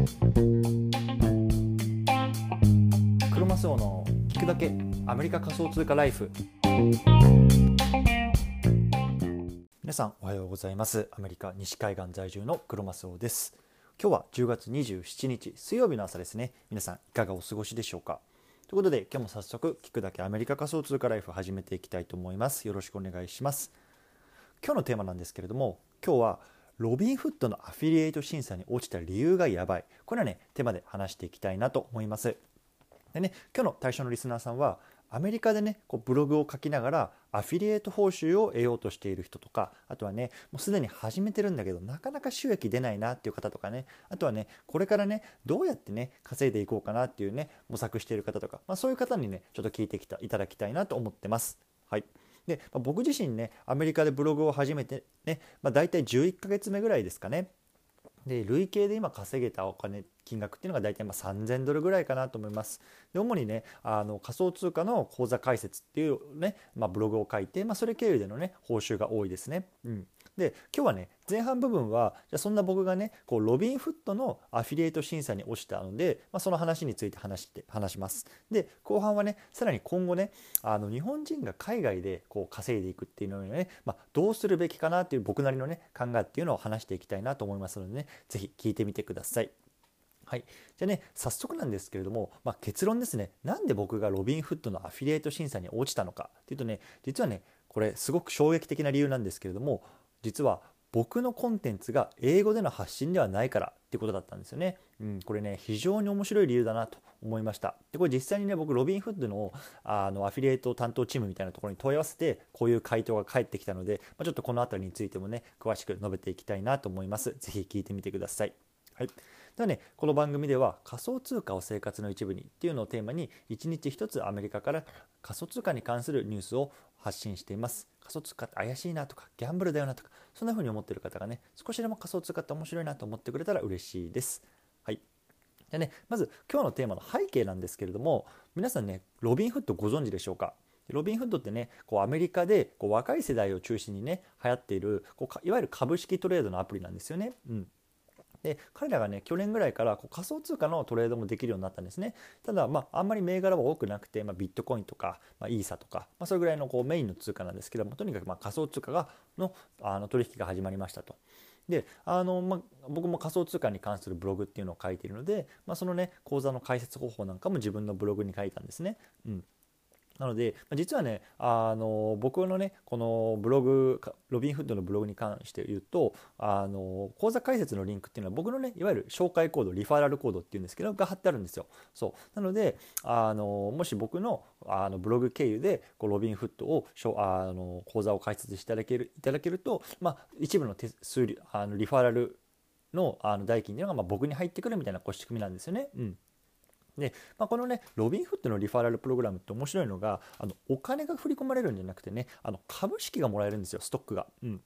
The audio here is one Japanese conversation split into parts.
クロマスオの聞くだけアメリカ仮想通貨ライフ。皆さんおはようございます。アメリカ西海岸在住のクロマスオです。今日は10月27日水曜日の朝ですね。皆さんいかがお過ごしでしょうか？ということで今日も早速聞くだけアメリカ仮想通貨ライフ始めていきたいと思います。よろしくお願いします。今日のテーマなんですけれども今日はロビンフッドのアフィリエイト審査に落ちた理由がやばい。これはねテーマで話していきたいなと思います。でね今日の対象のリスナーさんはアメリカでねこうブログを書きながらアフィリエイト報酬を得ようとしている人とかあとはねもうすでに始めてるんだけどなかなか収益出ないなっていう方とかねあとはねこれからねどうやってね稼いでいこうかなっていうね模索している方とか、まあ、そういう方にねちょっと聞いてきたいただきたいなと思ってます。はい。で、まあ、僕自身ねアメリカでブログを始めてね、まあ、大体11ヶ月目ぐらいですかねで累計で今稼げたお金金額っていうのが大体ま3000ドルぐらいかなと思います。で主にねあの仮想通貨の口座開設っていうね、まあ、ブログを書いて、まあ、それ経由でのね報酬が多いですね。うん、で今日はね前半部分はじゃそんな僕がねこうロビンフットのアフィリエイト審査に落ちたので、まあ、その話について話して話します。で後半はねさらに今後ねあの日本人が海外でこう稼いでいくっていうのをね、まあ、どうするべきかなっていう僕なりのね考えっていうのを話していきたいなと思いますのでね是非聞いてみてください。はい、じゃあね早速なんですけれども、まあ、結論ですねなんで僕がロビンフッドのアフィリエイト審査に落ちたのかっていうとね実はねこれすごく衝撃的な理由なんですけれども実は僕のコンテンツが英語での発信ではないからっていうことだったんですよね。うん、これね非常に面白い理由だなと思いました。でこれ実際にね僕ロビンフッドのあのアフィリエイト担当チームみたいなところに問い合わせてこういう回答が返ってきたので、まあ、ちょっとこの辺りについてもね詳しく述べていきたいなと思います。是非聞いてみてください。はい、ではねこの番組では仮想通貨を生活の一部にっていうのをテーマに1日1つアメリカから仮想通貨に関するニュースを発信しています仮想通貨って怪しいなとかギャンブルだよなとかそんな風に思ってる方がね少しでも仮想通貨って面白いなと思ってくれたら嬉しいです。はい。でねまず今日のテーマの背景なんですけれども皆さんねロビンフッドご存知でしょうか？ロビンフッドってねこうアメリカでこう若い世代を中心にね流行っているこういわゆる株式トレードのアプリなんですよね。うん。で彼らがね去年ぐらいからこう仮想通貨のトレードもできるようになったんですねただまああんまり銘柄は多くなくて、まあ、ビットコインとか、まあ、イーサとか、まあ、それぐらいのこうメインの通貨なんですけどもとにかくま仮想通貨がのあの取引が始まりましたと。であの、まあ、僕も仮想通貨に関するブログっていうのを書いているので、まあ、そのね講座の解説方法なんかも自分のブログに書いたんですね。うんなので実はねあの僕のねこのブログロビンフッドのブログに関して言うとあの講座解説のリンクっていうのは僕のねいわゆる紹介コードリファラルコードっていうんですけどが貼ってあるんですよ。そうなのであのもし僕のあのブログ経由でこうロビンフッドをあの講座を解説していただけるいただけると、まあ、一部の手数あのリファラルのあの代金っていうのがまあ僕に入ってくるみたいなこう仕組みなんですよね。うんで、まあ、このねロビンフッドのリファラルプログラムって面白いのがあのお金が振り込まれるんじゃなくてねあの株式がもらえるんですよストックが。うん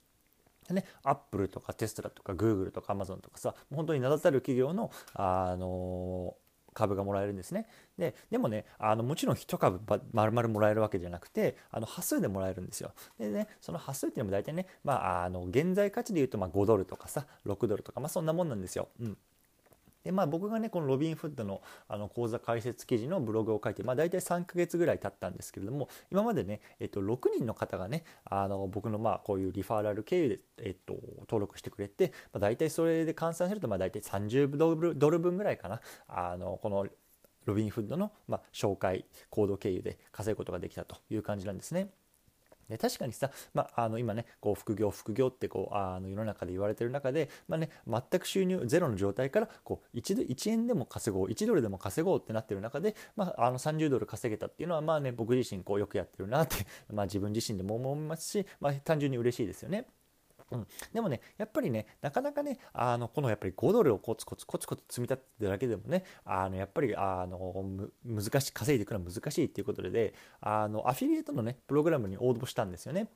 でね、アップルとかテスラとかグーグルとかアマゾンとかさもう本当に名だたる企業の、あの株がもらえるんですね。ででもねあのもちろん1株丸々もらえるわけじゃなくてあの端数でもらえるんですよ。でねその端数っていうのも大体ね、まあ、あの現在価値でいうとま5ドルとかさ6ドルとか、まあ、そんなもんなんですよ。うんでまあ、僕がねこのロビンフッドのあの講座解説記事のブログを書いて、まあ、大体3ヶ月ぐらい経ったんですけれども今までね、えっと、6人の方がねあの僕のまあこういうリファーラル経由で、えっと、登録してくれて、まあ、大体それで換算するとまあ大体30ドルドル分ぐらいかなあのこのロビンフッドの、まあ、紹介コード経由で稼ぐことができたという感じなんですね。で確かにさ、まあ、あの今ねこう副業副業ってこうあの世の中で言われてる中で、まあね、全く収入ゼロの状態からこう 1, 1円でも稼ごう1ドルでも稼ごうってなってる中で、まあ、あの30ドル稼げたっていうのはまあね僕自身こうよくやってるなって、まあ、自分自身でも思いますし、まあ、単純に嬉しいですよね。うん、でもねやっぱりねなかなかねあのこのやっぱり5ドルをコツコツコツコツ積み立ててるだけでもねあのやっぱりあの難しい稼いでいくのは難しいっていうことであのアフィリエイトのねプログラムに応募したんですよね。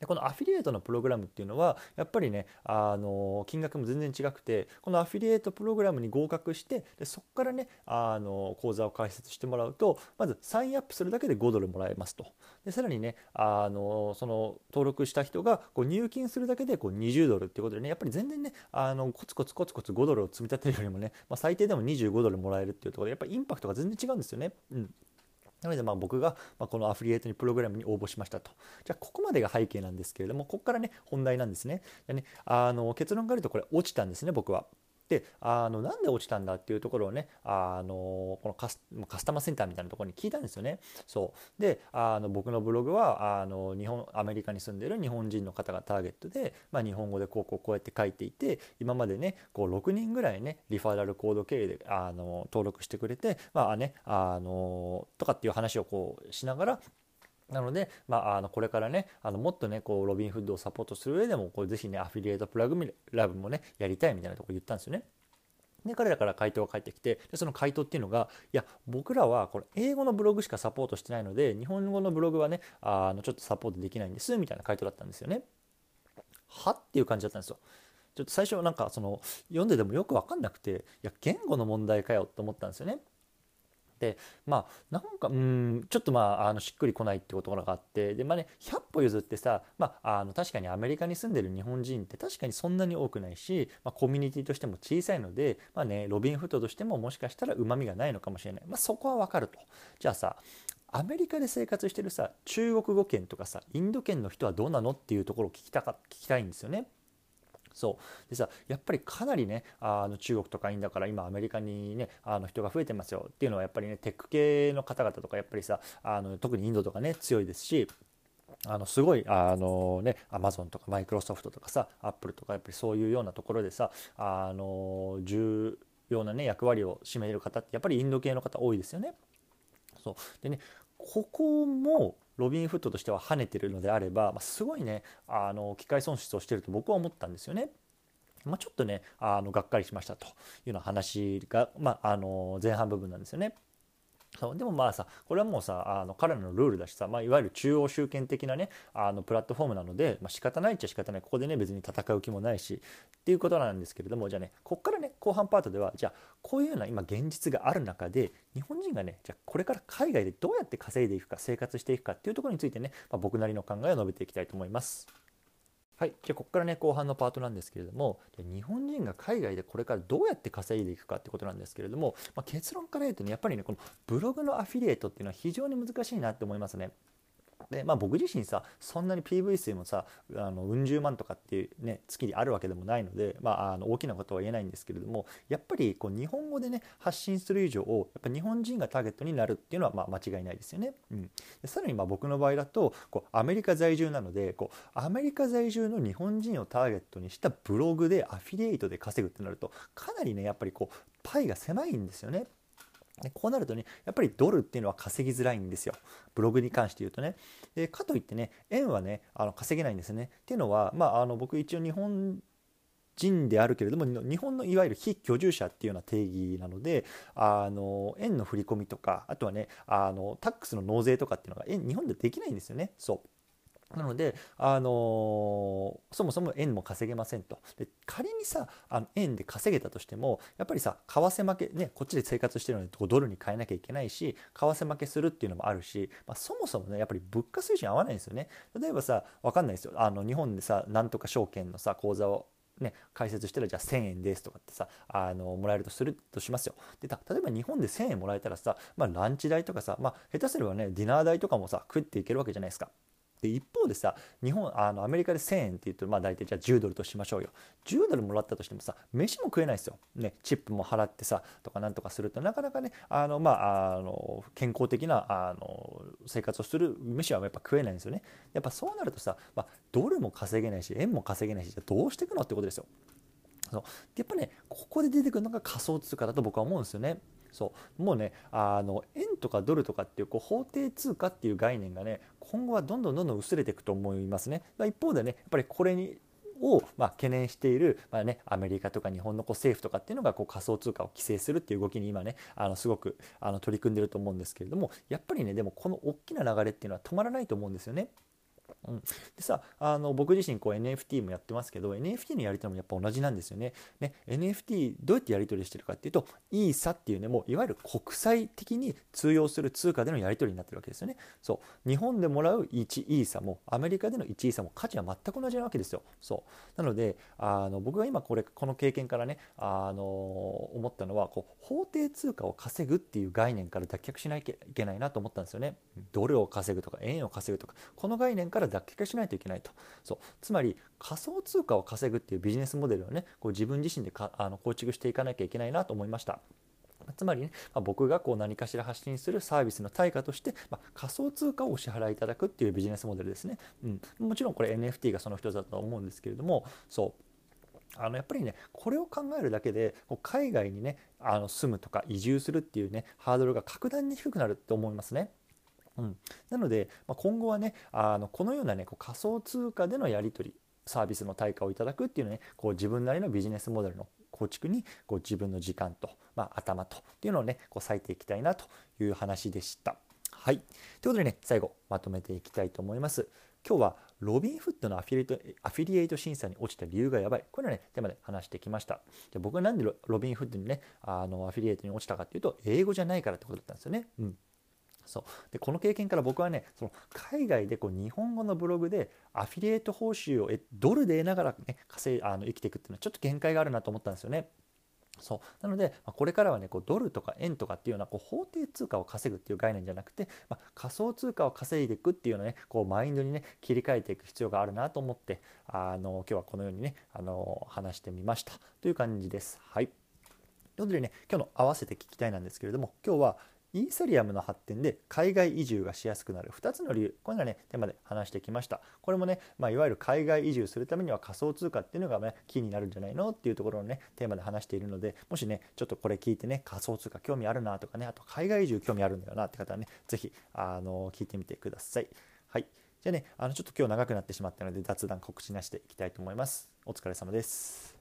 でこのアフィリエイトのプログラムっていうのはやっぱりねあの金額も全然違くてこのアフィリエイトプログラムに合格してでそこからねあの講座を開設してもらうとまずサインアップするだけで5ドルもらえますとでさらにねあのその登録した人がこう入金するだけでこう20ドルっていうことでねやっぱり全然ねあのコツコツコツコツ5ドルを積み立てるよりもね、まあ、最低でも25ドルもらえるっていうところでやっぱりインパクトが全然違うんですよね。うんなのでまあ僕がこのアフリエイトにプログラムに応募しましたと。じゃあここまでが背景なんですけれども、ここからね本題なんですね。でねあの結論があるとこれ落ちたんですね僕は。であのなんで落ちたんだっていうところをねあのこのカスタマーセンターみたいなところに聞いたんですよね。そうであの僕のブログはあの日本アメリカに住んでる日本人の方がターゲットで、まあ、日本語でこうこうこうやって書いていて今までねこう6人ぐらいねリファラルコード経由であの登録してくれてまあねあのとかっていう話をこうしながらなので、まあ、あのこれからねあのもっとねこうロビンフッドをサポートする上でもこうぜひねアフィリエイトプラグラブもねやりたいみたいなとこ言ったんですよね。で彼らから回答が返ってきてでその回答っていうのがいや僕らはこれ英語のブログしかサポートしてないので日本語のブログはねあのちょっとサポートできないんですみたいな回答だったんですよね。はっていう感じだったんですよ。ちょっと最初なんかその読んでてもよく分かんなくていや言語の問題かよと思ったんですよね。でまあなんかうんちょっとまああのしっくりこないってことがあってでまあね100歩譲ってさ、まあ、あの確かにアメリカに住んでる日本人って確かにそんなに多くないし、まあ、コミュニティとしても小さいので、まあね、ロビンフットとしてももしかしたらうまみがないのかもしれない、まあ、そこはわかるとじゃあさアメリカで生活してるさ中国語圏とかさインド圏の人はどうなのっていうところを聞きたか聞きたいんですよね。そう。でさやっぱりかなりねあの中国とかインドから今アメリカにねあの人が増えてますよ。っていうのはやっぱりねテック系の方々とかやっぱりさあの特にインドとかね強いですしあのすごいあのねアマゾンとかマイクロソフトとかさアップルとかやっぱりそういうようなところでさあの重要なね役割を占める方ってやっぱりインド系の方多いですよね。そう。でねここもロビンフットとしては跳ねてるのであれば、まあ、すごいねあの機械損失をしてると僕は思ったんですよね。まあ、ちょっとねあのがっかりしましたというような話が、まあ、あの前半部分なんですよね。そうでもまあさこれはもうさあの彼らのルールだしさ、まあ、いわゆる中央集権的なねあのプラットフォームなので、まあ、仕方ないっちゃ仕方ないここでね別に戦う気もないしっていうことなんですけれどもじゃあねこっからね後半パートではじゃあこういうような今現実がある中で日本人がねじゃあこれから海外でどうやって稼いでいくか生活していくかっていうところについてね、まあ、僕なりの考えを述べていきたいと思います。はい、じゃあここからね後半のパートなんですけれども日本人が海外でこれからどうやって稼いでいくかってことなんですけれども、まあ、結論から言うとねやっぱりねこのブログのアフィリエイトっていうのは非常に難しいなって思いますね。でまあ、僕自身さそんなに PV 数もさあのうん十万とかっていうね月にあるわけでもないので、まあ、あの大きなことは言えないんですけれどもやっぱりこう日本語でね発信する以上やっぱ日本人がターゲットになるっていうのはまあ間違いないですよね。うん、さらにまあ僕の場合だとこうアメリカ在住なのでこうアメリカ在住の日本人をターゲットにしたブログでアフィリエイトで稼ぐってなるとかなりねやっぱりこうパイが狭いんですよね。でこうなるとねやっぱりドルっていうのは稼ぎづらいんですよ。ブログに関して言うとね。でかといってね円はねあの稼げないんですね。っていうのはまああの僕一応日本人であるけれども日本のいわゆる非居住者っていうような定義なのであの円の振り込みとかあとはねあのタックスの納税とかっていうのが日本でできないんですよね。そう。なので、あのー、そもそも円も稼げませんと。で仮にさあの円で稼げたとしてもやっぱりさ為替負けねこっちで生活してるのでドルに変えなきゃいけないし為替負けするっていうのもあるし、まあ、そもそもねやっぱり物価水準合わないんですよね。例えばさ分かんないですよあの日本でさなんとか証券のさ口座をね、解説したらじゃあ1000円ですとかってさあのもらえるとするとしますよで例えば日本で1000円もらえたらさ、まあ、ランチ代とかさ、まあ、下手すればねディナー代とかもさ食っていけるわけじゃないですかで一方でさ日本あのアメリカで1000円って言うとまあ大体じゃあ10ドルとしましょうよ。10ドルもらったとしてもさ飯も食えないですよ、ね、チップも払ってさとかなんとかすると。なかなかねあの、まあ、あの健康的なあの生活をする飯はやっぱ食えないんですよね。やっぱそうなるとさ、まあ、ドルも稼げないし円も稼げないしじゃあどうしていくのってことですよ。そう。やっぱねここで出てくるのが仮想通貨だと僕は思うんですよね。そう。もうねあの円とかドルとかっていうこう法定通貨っていう概念がね今後はどんどんどんどん薄れていくと思いますね。一方でねやっぱりこれにを、まあ、懸念している、まあね、アメリカとか日本のこう政府とかっていうのがこう仮想通貨を規制するっていう動きに今ねあのすごくあの取り組んでると思うんですけれどもやっぱりねでもこの大きな流れっていうのは止まらないと思うんですよね。うん、でさあの僕自身こう NFT もやってますけど NFT のやり取りもやっぱ同じなんですよね。ね NFT どうやってやり取りしてるかっていうとイーサっていうねもういわゆる国際的に通用する通貨でのやり取りになってるわけですよね。そう日本でもらう1イーサもアメリカでの1イーサも価値は全く同じなわけですよ。そうなのであの僕が今これこの経験からねあの思ったのはこう法定通貨を稼ぐっていう概念から脱却しなきゃいけないなと思ったんですよね。ドルを稼ぐとか円を稼ぐとかこの概念から脱却しないといけないとそうつまり仮想通貨を稼ぐっていうビジネスモデルをねこう自分自身でかあの構築していかなきゃいけないなと思いました。つまりね、まあ、僕がこう何かしら発信するサービスの対価として、まあ、仮想通貨をお支払いいただくっていうビジネスモデルですね。うん、もちろんこれ NFT がその一つだと思うんですけれどもそうあのやっぱりねこれを考えるだけで海外にねあの住むとか移住するっていうねハードルが格段に低くなるって思いますね。うん、なので、まあ、今後はねあのこのようなねこう仮想通貨でのやり取りサービスの対価をいただくっていうのねこう自分なりのビジネスモデルの構築にこう自分の時間と、まあ、頭とっていうのをねこう割いていきたいなという話でした。はい。ということでね最後まとめていきたいと思います。今日はロビンフッドのアフィリエイトアフィリエイト審査に落ちた理由がやばい。これはね、テーマで話してきました。で僕はなんでロビンフッドにね、あのアフィリエイトに落ちたかっていうと、英語じゃないからってことだったんですよね。うん。そうでこの経験から僕はねその海外でこう日本語のブログでアフィリエイト報酬をドルで得ながら、ね、稼いあの生きていくっていうのはちょっと限界があるなと思ったんですよね。そうなので、ま、これからはねこうドルとか円とかっていうようなこう法定通貨を稼ぐっていう概念じゃなくて、まあ、仮想通貨を稼いでいくっていうのねこうマインドにね切り替えていく必要があるなと思ってあの今日はこのようにねあの話してみましたという感じです。はいということでね今日の合わせて聞きたいなんですけれども今日はイーサリアムの発展で海外移住がしやすくなる。2つの理由。これがねテーマで話してきました。これもね、まあ、いわゆる海外移住するためには仮想通貨っていうのがねキーになるんじゃないのっていうところのねテーマで話しているのでもしねちょっとこれ聞いてね仮想通貨興味あるなとかねあと海外移住興味あるんだよなって方はね是非あの聞いてみてください。はい。じゃあねあのちょっと今日長くなってしまったので雑談告知なしでいきたいと思います。お疲れ様です。